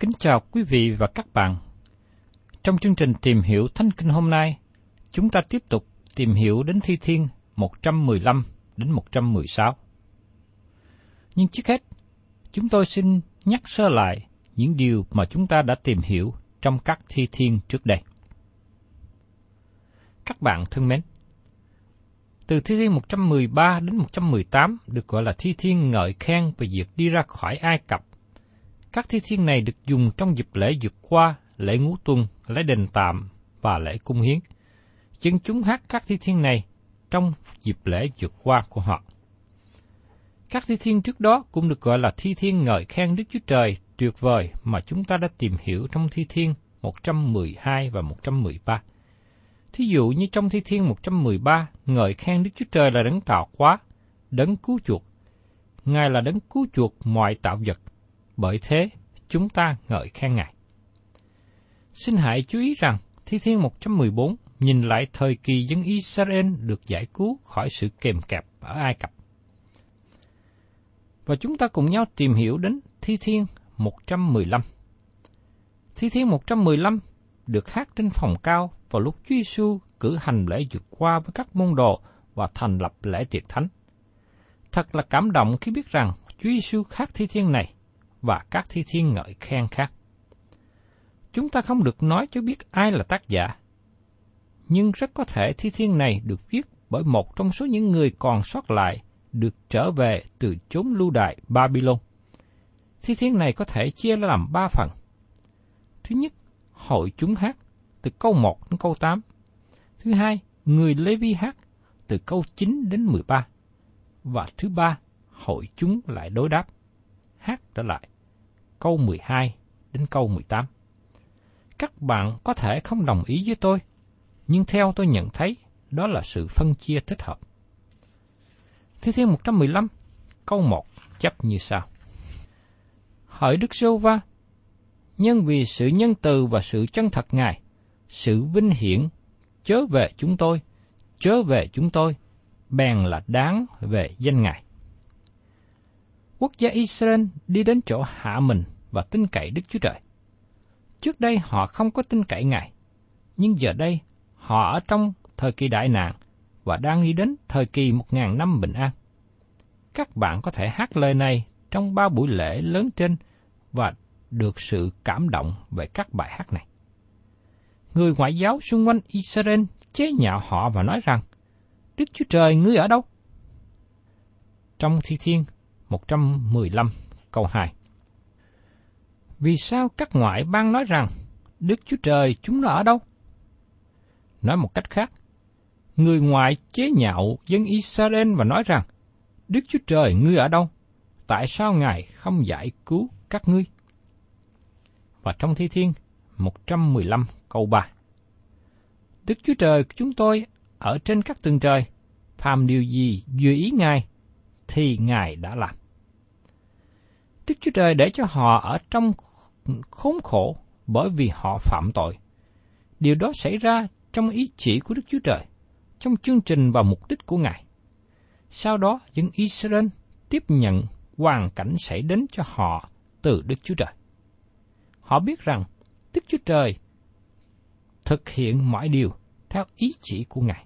Kính chào quý vị và các bạn. Trong chương trình tìm hiểu Thánh Kinh hôm nay, chúng ta tiếp tục tìm hiểu đến Thi Thiên 115 đến 116. Nhưng trước hết, chúng tôi xin nhắc sơ lại những điều mà chúng ta đã tìm hiểu trong các Thi Thiên trước đây. Các bạn thân mến, từ Thi Thiên 113 đến 118 được gọi là Thi Thiên ngợi khen về việc đi ra khỏi Ai Cập. Các thi thiên này được dùng trong dịp lễ vượt qua, lễ ngũ tuần, lễ đền tạm và lễ cung hiến. Dân chúng hát các thi thiên này trong dịp lễ vượt qua của họ. Các thi thiên trước đó cũng được gọi là thi thiên ngợi khen Đức Chúa Trời tuyệt vời mà chúng ta đã tìm hiểu trong thi thiên 112 và 113. Thí dụ như trong thi thiên 113, ngợi khen Đức Chúa Trời là đấng tạo hóa, đấng cứu chuộc. Ngài là đấng cứu chuộc mọi tạo vật, bởi thế chúng ta ngợi khen Ngài. Xin hãy chú ý rằng, thi thiên 114 nhìn lại thời kỳ dân Israel được giải cứu khỏi sự kèm kẹp ở Ai Cập. Và chúng ta cùng nhau tìm hiểu đến thi thiên 115. Thi thiên 115 được hát trên phòng cao vào lúc Chúa Giêsu cử hành lễ vượt qua với các môn đồ và thành lập lễ tiệc thánh. Thật là cảm động khi biết rằng Chúa Giêsu hát thi thiên này và các thi thiên ngợi khen khác. Chúng ta không được nói cho biết ai là tác giả, nhưng rất có thể thi thiên này được viết bởi một trong số những người còn sót lại được trở về từ chốn lưu đại Babylon. Thi thiên này có thể chia làm ba phần. Thứ nhất, hội chúng hát từ câu 1 đến câu 8. Thứ hai, người Lê Vi hát từ câu 9 đến 13. Và thứ ba, hội chúng lại đối đáp, hát trở lại, câu 12 đến câu 18. Các bạn có thể không đồng ý với tôi, nhưng theo tôi nhận thấy, đó là sự phân chia thích hợp. Thi thiên 115, câu 1 chấp như sau. Hỡi Đức Sô Va, nhân vì sự nhân từ và sự chân thật Ngài, sự vinh hiển chớ về chúng tôi, chớ về chúng tôi, bèn là đáng về danh Ngài. Quốc gia Israel đi đến chỗ hạ mình và tin cậy Đức Chúa Trời. Trước đây họ không có tin cậy Ngài, nhưng giờ đây họ ở trong thời kỳ đại nạn và đang đi đến thời kỳ một ngàn năm bình an. Các bạn có thể hát lời này trong ba buổi lễ lớn trên và được sự cảm động về các bài hát này. Người ngoại giáo xung quanh Israel chế nhạo họ và nói rằng, Đức Chúa Trời ngươi ở đâu? Trong Thi Thiên 115 câu 2 Vì sao các ngoại bang nói rằng, Đức Chúa Trời chúng nó ở đâu? Nói một cách khác, người ngoại chế nhạo dân Israel và nói rằng, Đức Chúa Trời ngươi ở đâu? Tại sao Ngài không giải cứu các ngươi? Và trong Thi Thiên 115 câu 3 Đức Chúa Trời của chúng tôi ở trên các tầng trời, phàm điều gì vừa ý Ngài, thì Ngài đã làm. Đức Chúa Trời để cho họ ở trong khốn khổ bởi vì họ phạm tội. Điều đó xảy ra trong ý chỉ của Đức Chúa Trời, trong chương trình và mục đích của Ngài. Sau đó, dân Israel tiếp nhận hoàn cảnh xảy đến cho họ từ Đức Chúa Trời. Họ biết rằng Đức Chúa Trời thực hiện mọi điều theo ý chỉ của Ngài.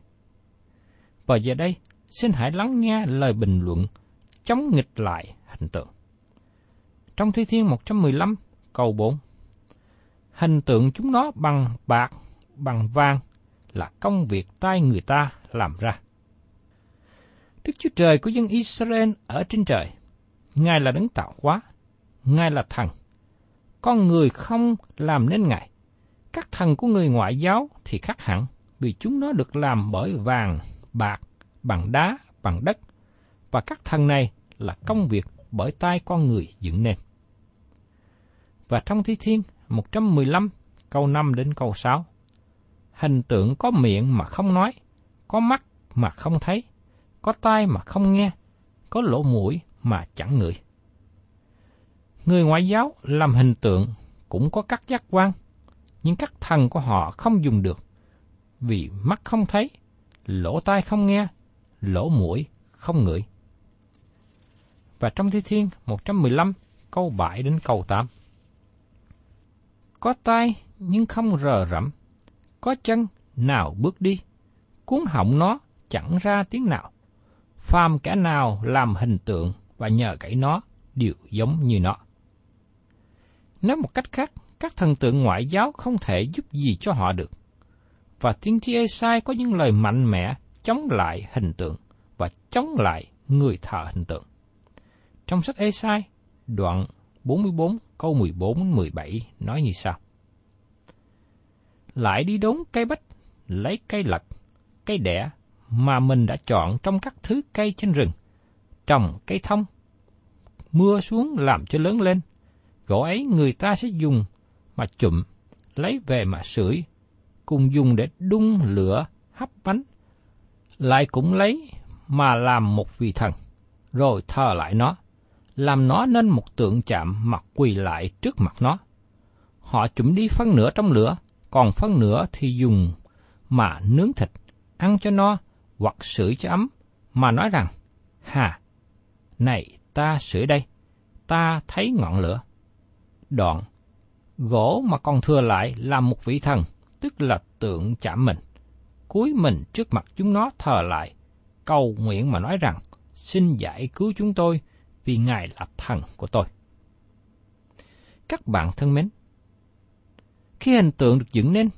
Và giờ đây, xin hãy lắng nghe lời bình luận chống nghịch lại hình tượng. Trong Thi Thiên 115, câu 4 Hình tượng chúng nó bằng bạc, bằng vàng là công việc tay người ta làm ra. Đức Chúa Trời của dân Israel ở trên trời, Ngài là đấng tạo hóa, Ngài là thần. Con người không làm nên Ngài. Các thần của người ngoại giáo thì khác hẳn, vì chúng nó được làm bởi vàng, bạc, bằng đá, bằng đất, và các thần này là công việc bởi tay con người dựng nên. Và trong Thi Thiên 115 câu 5 đến câu 6, hình tượng có miệng mà không nói, có mắt mà không thấy, có tai mà không nghe, có lỗ mũi mà chẳng ngửi. Người ngoại giáo làm hình tượng cũng có các giác quan, nhưng các thần của họ không dùng được, vì mắt không thấy, lỗ tai không nghe, lỗ mũi không ngửi. Và trong Thi Thiên 115 câu 7 đến câu 8. Có tai nhưng không rờ rẫm, có chân nào bước đi, cuốn họng nó chẳng ra tiếng nào. Phàm kẻ nào làm hình tượng và nhờ cậy nó đều giống như nó. Nói một cách khác, các thần tượng ngoại giáo không thể giúp gì cho họ được. Và tiên tri Esai có những lời mạnh mẽ chống lại hình tượng và chống lại người thờ hình tượng. Trong sách Esai, đoạn 44 câu 14 17 nói như sau. Lại đi đốn cây bách, lấy cây lật, cây đẻ mà mình đã chọn trong các thứ cây trên rừng, trồng cây thông, mưa xuống làm cho lớn lên, gỗ ấy người ta sẽ dùng mà chụm, lấy về mà sưởi, cùng dùng để đun lửa hấp bánh, lại cũng lấy mà làm một vị thần, rồi thờ lại nó, làm nó nên một tượng chạm mặt quỳ lại trước mặt nó. Họ chụm đi phân nửa trong lửa, còn phân nửa thì dùng mà nướng thịt, ăn cho no, hoặc sưởi cho ấm, mà nói rằng, Hà, này ta sưởi đây, ta thấy ngọn lửa. Đoạn, gỗ mà còn thừa lại là một vị thần, tức là tượng chạm mình. Cúi mình trước mặt chúng nó thờ lại, cầu nguyện mà nói rằng, xin giải cứu chúng tôi vì Ngài là thần của tôi. Các bạn thân mến, khi hình tượng được dựng nên,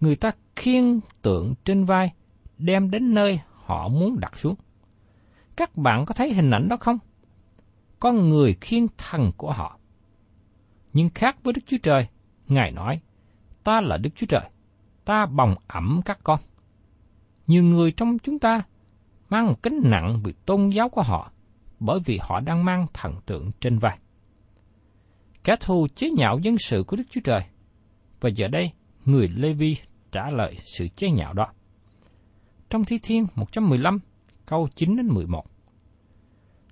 người ta khiêng tượng trên vai, đem đến nơi họ muốn đặt xuống. Các bạn có thấy hình ảnh đó không? Con người khiêng thần của họ. Nhưng khác với Đức Chúa Trời, Ngài nói, ta là Đức Chúa Trời, ta bồng ẩm các con. Nhiều người trong chúng ta mang một kính nặng vì tôn giáo của họ, bởi vì họ đang mang thần tượng trên vai. Kẻ thù chế nhạo dân sự của Đức Chúa Trời, và giờ đây người Lê Vi trả lời sự chế nhạo đó. Trong Thi Thiên 115, câu 9 đến 11.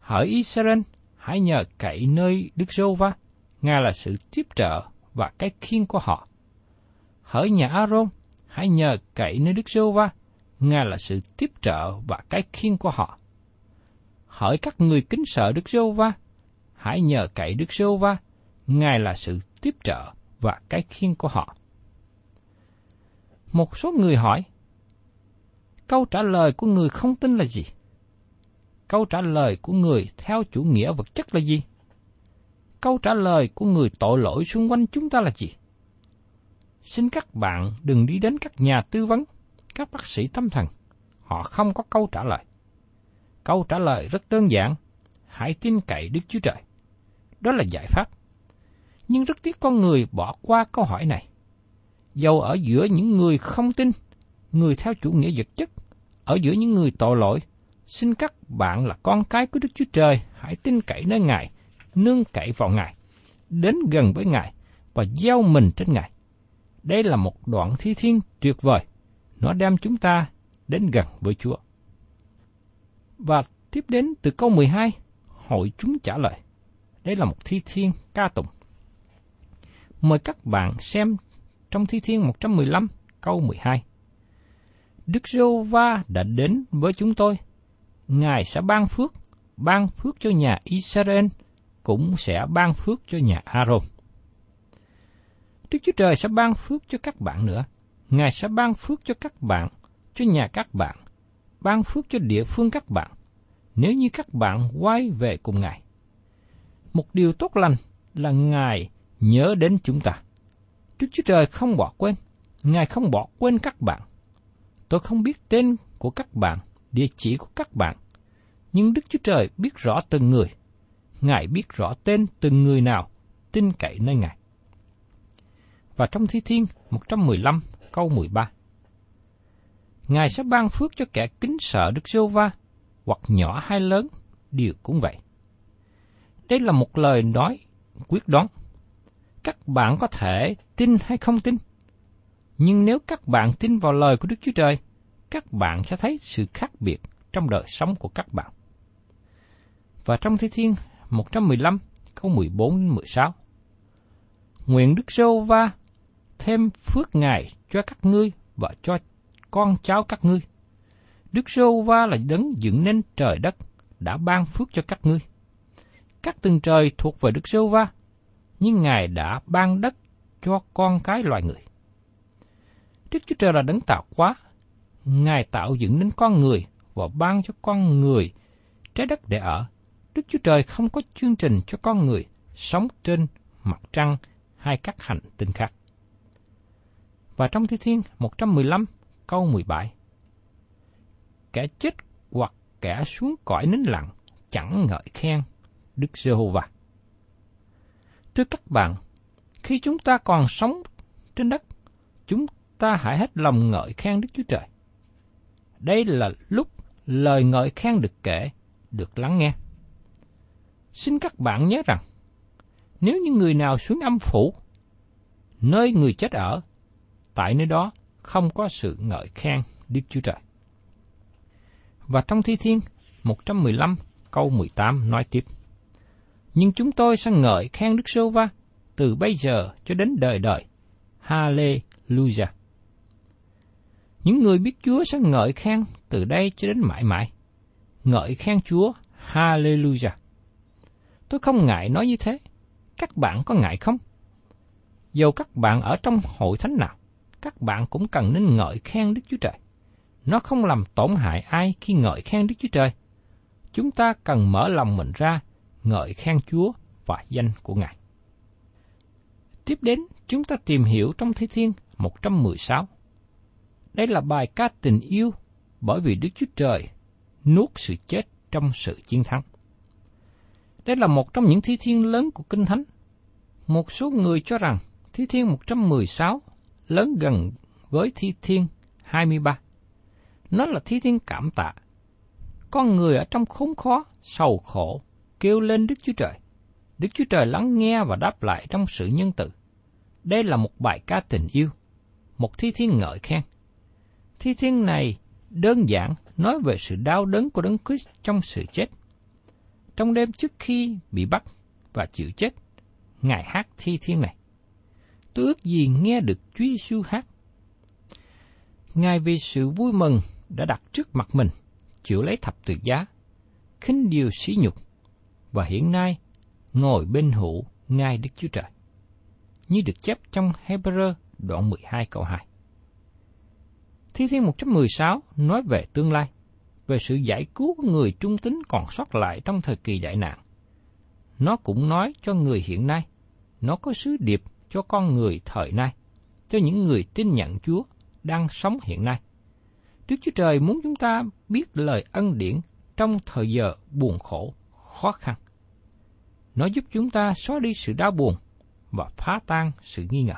Hỡi Israel, hãy nhờ cậy nơi Đức Giô Va, Ngài là sự tiếp trợ và cái khiên của họ. Hỡi nhà Aaron, hãy nhờ cậy nơi Đức Giô Va, Ngài là sự tiếp trợ và cái khiên của họ. Hỡi các người kính sợ Đức giê va hãy nhờ cậy Đức giê va Ngài là sự tiếp trợ và cái khiên của họ. Một số người hỏi, câu trả lời của người không tin là gì? Câu trả lời của người theo chủ nghĩa vật chất là gì? câu trả lời của người tội lỗi xung quanh chúng ta là gì? Xin các bạn đừng đi đến các nhà tư vấn, các bác sĩ tâm thần. Họ không có câu trả lời. Câu trả lời rất đơn giản, hãy tin cậy Đức Chúa Trời. Đó là giải pháp. Nhưng rất tiếc con người bỏ qua câu hỏi này. Dầu ở giữa những người không tin, người theo chủ nghĩa vật chất, ở giữa những người tội lỗi, xin các bạn là con cái của Đức Chúa Trời, hãy tin cậy nơi Ngài, nương cậy vào Ngài, đến gần với Ngài và gieo mình trên Ngài. Đây là một đoạn thi thiên tuyệt vời. Nó đem chúng ta đến gần với Chúa. Và tiếp đến từ câu 12, hội chúng trả lời. Đây là một thi thiên ca tụng. Mời các bạn xem trong thi thiên 115 câu 12. Đức giô va đã đến với chúng tôi. Ngài sẽ ban phước, ban phước cho nhà Israel, cũng sẽ ban phước cho nhà Aaron. Đức Chúa Trời sẽ ban phước cho các bạn nữa. Ngài sẽ ban phước cho các bạn, cho nhà các bạn, ban phước cho địa phương các bạn, nếu như các bạn quay về cùng Ngài. Một điều tốt lành là Ngài nhớ đến chúng ta. Đức Chúa Trời không bỏ quên, Ngài không bỏ quên các bạn. Tôi không biết tên của các bạn, địa chỉ của các bạn, nhưng Đức Chúa Trời biết rõ từng người. Ngài biết rõ tên từng người nào tin cậy nơi Ngài. Và trong Thi Thiên 115 câu 13 Ngài sẽ ban phước cho kẻ kính sợ Đức giê va hoặc nhỏ hay lớn, đều cũng vậy. Đây là một lời nói quyết đoán. Các bạn có thể tin hay không tin. Nhưng nếu các bạn tin vào lời của Đức Chúa Trời, các bạn sẽ thấy sự khác biệt trong đời sống của các bạn. Và trong Thi Thiên 115 câu 14 đến 16. Nguyện Đức giê va thêm phước Ngài cho các ngươi và cho con cháu các ngươi. Đức Sô va là đấng dựng nên trời đất, đã ban phước cho các ngươi. Các tầng trời thuộc về Đức Sô va, nhưng Ngài đã ban đất cho con cái loài người. Đức Chúa Trời là đấng tạo hóa, Ngài tạo dựng nên con người và ban cho con người trái đất để ở. Đức Chúa Trời không có chương trình cho con người sống trên mặt trăng hay các hành tinh khác. Và trong Thi Thiên 115 câu 17 Kẻ chết hoặc kẻ xuống cõi nín lặng chẳng ngợi khen Đức Giê-hô-va. Thưa các bạn, khi chúng ta còn sống trên đất, chúng ta hãy hết lòng ngợi khen Đức Chúa Trời. Đây là lúc lời ngợi khen được kể, được lắng nghe. Xin các bạn nhớ rằng, nếu những người nào xuống âm phủ, nơi người chết ở, tại nơi đó không có sự ngợi khen Đức Chúa Trời. Và trong Thi Thiên 115 câu 18 nói tiếp. Nhưng chúng tôi sẽ ngợi khen Đức Sô Va từ bây giờ cho đến đời đời. Hallelujah. Những người biết Chúa sẽ ngợi khen từ đây cho đến mãi mãi. Ngợi khen Chúa. Hallelujah. Tôi không ngại nói như thế. Các bạn có ngại không? Dầu các bạn ở trong hội thánh nào, các bạn cũng cần nên ngợi khen Đức Chúa Trời. Nó không làm tổn hại ai khi ngợi khen Đức Chúa Trời. Chúng ta cần mở lòng mình ra, ngợi khen Chúa và danh của Ngài. Tiếp đến, chúng ta tìm hiểu trong Thi Thiên 116. Đây là bài ca tình yêu bởi vì Đức Chúa Trời nuốt sự chết trong sự chiến thắng. Đây là một trong những thi thiên lớn của Kinh Thánh. Một số người cho rằng thi thiên 116 lớn gần với thi thiên 23. Nó là thi thiên cảm tạ. Con người ở trong khốn khó, sầu khổ, kêu lên Đức Chúa Trời. Đức Chúa Trời lắng nghe và đáp lại trong sự nhân từ. Đây là một bài ca tình yêu, một thi thiên ngợi khen. Thi thiên này đơn giản nói về sự đau đớn của Đấng Christ trong sự chết. Trong đêm trước khi bị bắt và chịu chết, Ngài hát thi thiên này. Tôi ước gì nghe được Chúa Giêsu hát. Ngài vì sự vui mừng đã đặt trước mặt mình, chịu lấy thập tự giá, khinh điều sỉ nhục, và hiện nay ngồi bên hữu Ngài Đức Chúa Trời. Như được chép trong Hebrew đoạn 12 câu 2. Thi Thiên 116 nói về tương lai, về sự giải cứu của người trung tín còn sót lại trong thời kỳ đại nạn. nó cũng nói cho người hiện nay. Nó có sứ điệp cho con người thời nay, cho những người tin nhận Chúa đang sống hiện nay. Đức Chúa Trời muốn chúng ta biết lời ân điển trong thời giờ buồn khổ, khó khăn. Nó giúp chúng ta xóa đi sự đau buồn và phá tan sự nghi ngờ.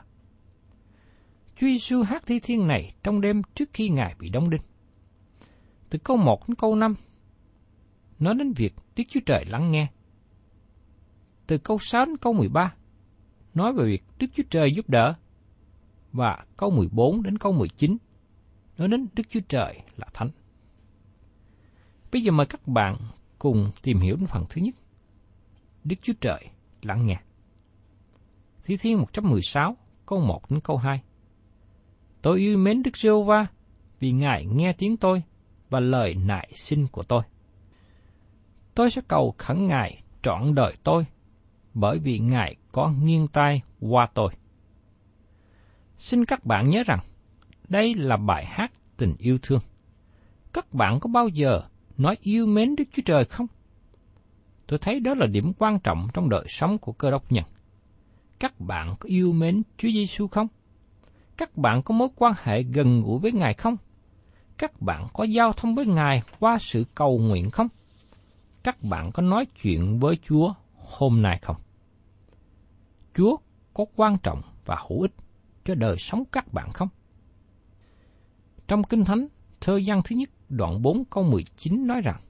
Chúa Giêsu hát thi thiên này trong đêm trước khi Ngài bị đóng đinh. Từ câu 1 đến câu 5, nói đến việc Đức Chúa Trời lắng nghe. Từ câu 6 đến câu 13, nói về việc Đức Chúa Trời giúp đỡ. Và câu 14 đến câu 19, nói đến Đức Chúa Trời là Thánh. Bây giờ mời các bạn cùng tìm hiểu đến phần thứ nhất. Đức Chúa Trời lắng nghe. Thi Thiên 116, câu 1 đến câu 2. Tôi yêu mến Đức giê va vì Ngài nghe tiếng tôi và lời nại xin của tôi. Tôi sẽ cầu khẩn Ngài trọn đời tôi, bởi vì Ngài có nghiêng tai qua tôi. Xin các bạn nhớ rằng, đây là bài hát tình yêu thương. Các bạn có bao giờ nói yêu mến Đức Chúa Trời không? Tôi thấy đó là điểm quan trọng trong đời sống của cơ đốc nhân. Các bạn có yêu mến Chúa Giêsu không? Các bạn có mối quan hệ gần gũi với Ngài không? Các bạn có giao thông với Ngài qua sự cầu nguyện không? Các bạn có nói chuyện với Chúa hôm nay không? Chúa có quan trọng và hữu ích cho đời sống các bạn không? Trong Kinh Thánh, thơ gian thứ nhất đoạn 4 câu 19 nói rằng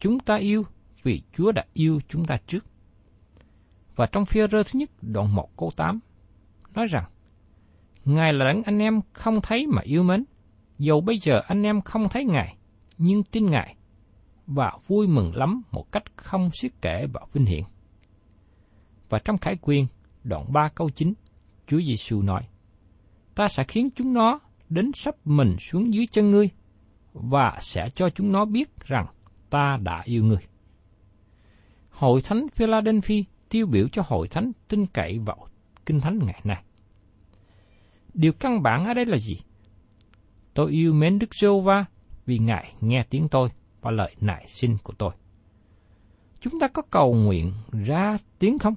Chúng ta yêu vì Chúa đã yêu chúng ta trước. Và trong phía rơ thứ nhất đoạn 1 câu 8 nói rằng Ngài là đấng anh em không thấy mà yêu mến, dầu bây giờ anh em không thấy Ngài, nhưng tin Ngài, và vui mừng lắm một cách không xiết kể và vinh hiển. Và trong Khải Quyên, đoạn 3 câu 9, Chúa Giêsu nói, Ta sẽ khiến chúng nó đến sắp mình xuống dưới chân ngươi, và sẽ cho chúng nó biết rằng ta đã yêu ngươi. Hội Thánh Philadelphia tiêu biểu cho Hội Thánh tin cậy vào Kinh Thánh ngày nay. Điều căn bản ở đây là gì? Tôi yêu mến Đức giê va vì Ngài nghe tiếng tôi và lời nại xin của tôi. Chúng ta có cầu nguyện ra tiếng không?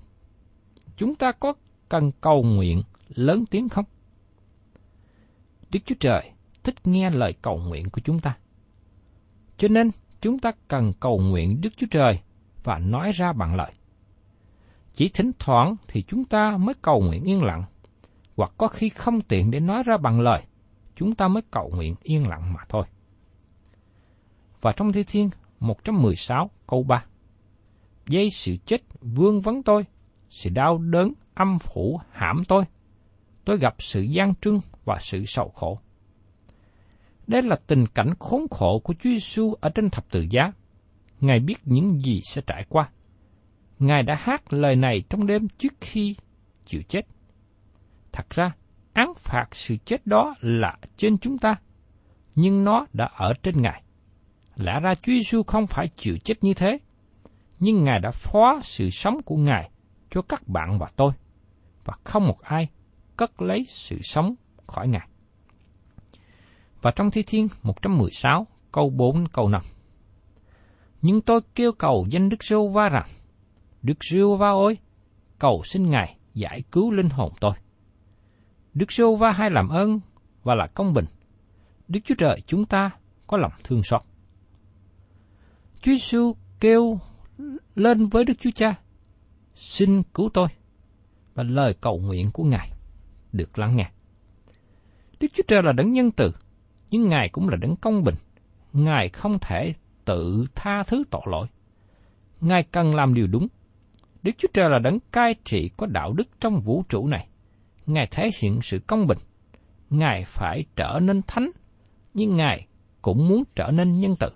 Chúng ta có cần cầu nguyện lớn tiếng không? Đức Chúa Trời thích nghe lời cầu nguyện của chúng ta. Cho nên, chúng ta cần cầu nguyện Đức Chúa Trời và nói ra bằng lời. Chỉ thỉnh thoảng thì chúng ta mới cầu nguyện yên lặng, hoặc có khi không tiện để nói ra bằng lời, chúng ta mới cầu nguyện yên lặng mà thôi. Và trong Thi Thiên 116 câu 3 Dây sự chết vương vấn tôi, sự đau đớn âm phủ hãm tôi. Tôi gặp sự gian trưng và sự sầu khổ. Đây là tình cảnh khốn khổ của Chúa Giêsu ở trên thập tự giá. Ngài biết những gì sẽ trải qua. Ngài đã hát lời này trong đêm trước khi chịu chết. Thật ra, án phạt sự chết đó là trên chúng ta, nhưng nó đã ở trên Ngài. Lẽ ra Chúa Giêsu không phải chịu chết như thế, nhưng Ngài đã phó sự sống của Ngài cho các bạn và tôi, và không một ai cất lấy sự sống khỏi Ngài. Và trong Thi Thiên 116, câu 4 câu 5. Nhưng tôi kêu cầu danh Đức Rô Va rằng, Đức Rô Va ơi, cầu xin Ngài giải cứu linh hồn tôi. Đức Rô Va hay làm ơn và là công bình. Đức Chúa Trời chúng ta có lòng thương xót. Chúa Giêsu kêu lên với Đức Chúa Cha, xin cứu tôi, và lời cầu nguyện của Ngài được lắng nghe. Đức Chúa Trời là đấng nhân từ, nhưng Ngài cũng là đấng công bình. Ngài không thể tự tha thứ tội lỗi. Ngài cần làm điều đúng. Đức Chúa Trời là đấng cai trị có đạo đức trong vũ trụ này. Ngài thể hiện sự công bình. Ngài phải trở nên thánh, nhưng Ngài cũng muốn trở nên nhân từ.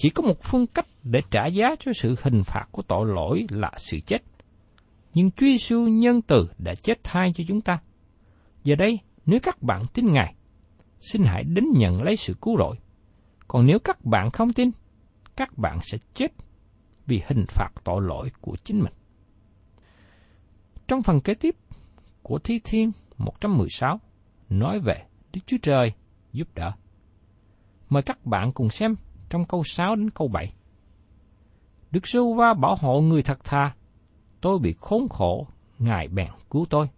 Chỉ có một phương cách để trả giá cho sự hình phạt của tội lỗi là sự chết. Nhưng Chúa Giêsu nhân từ đã chết thay cho chúng ta. Giờ đây, nếu các bạn tin Ngài, xin hãy đến nhận lấy sự cứu rỗi. Còn nếu các bạn không tin, các bạn sẽ chết vì hình phạt tội lỗi của chính mình. Trong phần kế tiếp của Thi Thiên 116 nói về Đức Chúa Trời giúp đỡ. Mời các bạn cùng xem trong câu 6 đến câu 7. Đức Sưu Va bảo hộ người thật thà. Tôi bị khốn khổ, Ngài bèn cứu tôi.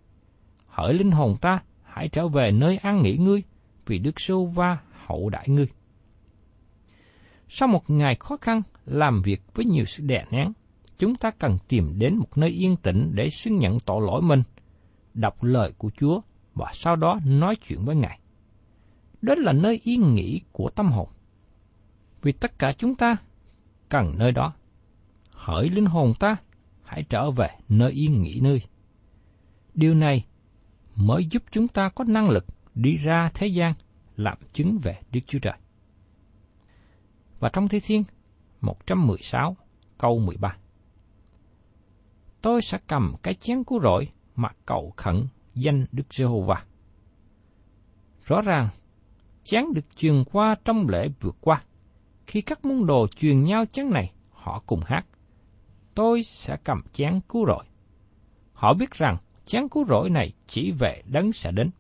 Hỡi linh hồn ta, hãy trở về nơi an nghỉ ngươi, vì Đức Sưu Va hậu đại ngươi. Sau một ngày khó khăn, làm việc với nhiều sự đè nén, chúng ta cần tìm đến một nơi yên tĩnh để xưng nhận tội lỗi mình, đọc lời của Chúa và sau đó nói chuyện với Ngài. Đó là nơi yên nghỉ của tâm hồn. Vì tất cả chúng ta cần nơi đó. Hỡi linh hồn ta, hãy trở về nơi yên nghỉ nơi. Điều này mới giúp chúng ta có năng lực đi ra thế gian làm chứng về Đức Chúa Trời. Và trong Thi Thiên 116 câu 13 Tôi sẽ cầm cái chén cứu rỗi mà cầu khẩn danh Đức Giê-hô-va. Rõ ràng, chén được truyền qua trong lễ vượt qua. Khi các môn đồ truyền nhau chén này, họ cùng hát. Tôi sẽ cầm chén cứu rỗi. Họ biết rằng chén cứu rỗi này chỉ về đấng sẽ đến.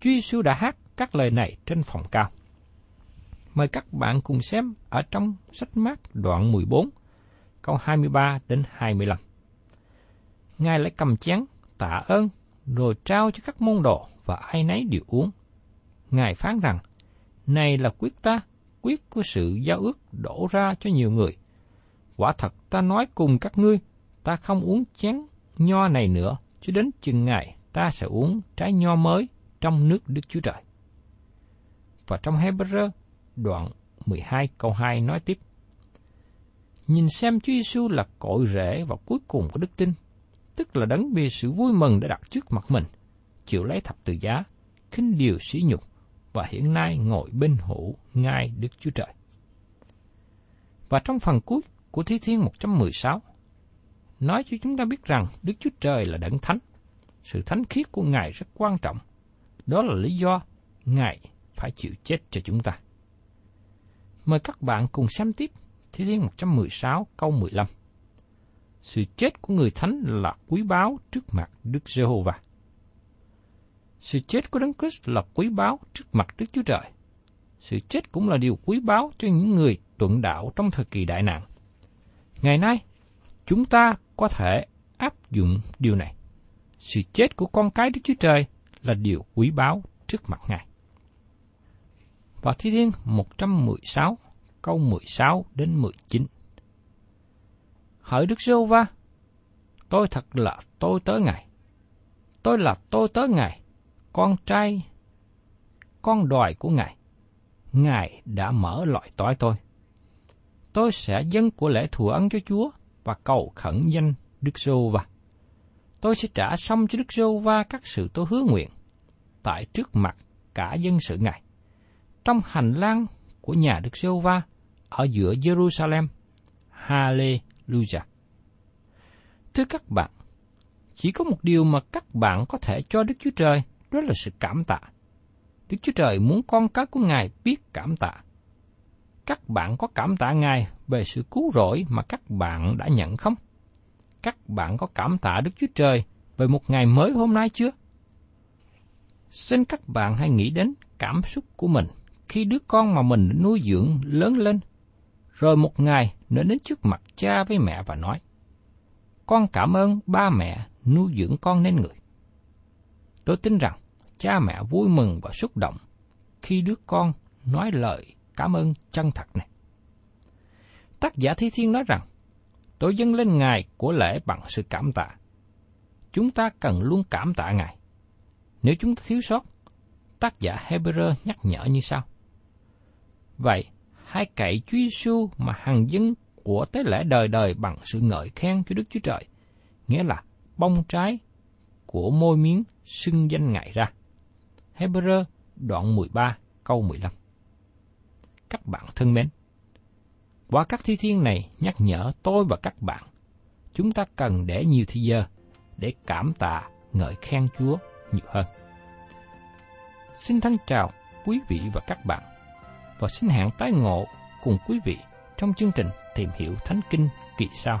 Chúa Giêsu đã hát các lời này trên phòng cao. Mời các bạn cùng xem ở trong sách mát đoạn 14, câu 23 đến 25. Ngài lại cầm chén, tạ ơn, rồi trao cho các môn đồ và ai nấy đều uống. Ngài phán rằng, này là quyết ta, quyết của sự giao ước đổ ra cho nhiều người. Quả thật ta nói cùng các ngươi, ta không uống chén nho này nữa, cho đến chừng ngày ta sẽ uống trái nho mới trong nước Đức Chúa Trời. Và trong Hebrew đoạn 12 câu 2 nói tiếp. Nhìn xem Chúa Giêsu là cội rễ và cuối cùng của đức tin, tức là đấng vì sự vui mừng đã đặt trước mặt mình, chịu lấy thập tự giá, khinh điều sỉ nhục và hiện nay ngồi bên hữu ngai Đức Chúa Trời. Và trong phần cuối của Thi Thiên 116, nói cho chúng ta biết rằng Đức Chúa Trời là đấng thánh. Sự thánh khiết của Ngài rất quan trọng. Đó là lý do Ngài phải chịu chết cho chúng ta. Mời các bạn cùng xem tiếp Thi Thiên 116 câu 15. Sự chết của người thánh là quý báu trước mặt Đức Giê-hô-va. Sự chết của Đấng Christ là quý báu trước mặt Đức Chúa Trời. Sự chết cũng là điều quý báu cho những người tuận đạo trong thời kỳ đại nạn. Ngày nay, chúng ta có thể áp dụng điều này. Sự chết của con cái Đức Chúa Trời là điều quý báu trước mặt Ngài. Và Thi Thiên 116, câu 16 đến 19. Hỡi Đức giê va tôi thật là tôi tới Ngài. Tôi là tôi tới Ngài, con trai, con đòi của Ngài. Ngài đã mở loại tối tôi. Tôi sẽ dâng của lễ thù ân cho Chúa và cầu khẩn danh Đức Giô va Tôi sẽ trả xong cho Đức Giô va các sự tôi hứa nguyện, tại trước mặt cả dân sự Ngài trong hành lang của nhà Đức Giô va ở giữa Jerusalem. Hallelujah. Thưa các bạn, chỉ có một điều mà các bạn có thể cho Đức Chúa Trời, đó là sự cảm tạ. Đức Chúa Trời muốn con cái của Ngài biết cảm tạ. Các bạn có cảm tạ Ngài về sự cứu rỗi mà các bạn đã nhận không? Các bạn có cảm tạ Đức Chúa Trời về một ngày mới hôm nay chưa? Xin các bạn hãy nghĩ đến cảm xúc của mình khi đứa con mà mình nuôi dưỡng lớn lên, rồi một ngày nó đến trước mặt cha với mẹ và nói, con cảm ơn ba mẹ nuôi dưỡng con nên người. Tôi tin rằng cha mẹ vui mừng và xúc động khi đứa con nói lời cảm ơn chân thật này. Tác giả Thi Thiên nói rằng, tôi dâng lên Ngài của lễ bằng sự cảm tạ. Chúng ta cần luôn cảm tạ Ngài. Nếu chúng ta thiếu sót, tác giả Hebrew nhắc nhở như sau. Vậy, hãy cậy Chúa Giêsu mà hằng dân của tế lễ đời đời bằng sự ngợi khen cho Đức Chúa Trời, nghĩa là bông trái của môi miếng xưng danh Ngài ra. Hebrew đoạn 13 câu 15 Các bạn thân mến, qua các thi thiên này nhắc nhở tôi và các bạn, chúng ta cần để nhiều thời giờ để cảm tạ ngợi khen Chúa nhiều hơn. Xin thân chào quý vị và các bạn và xin hẹn tái ngộ cùng quý vị trong chương trình Tìm hiểu Thánh Kinh kỳ sau.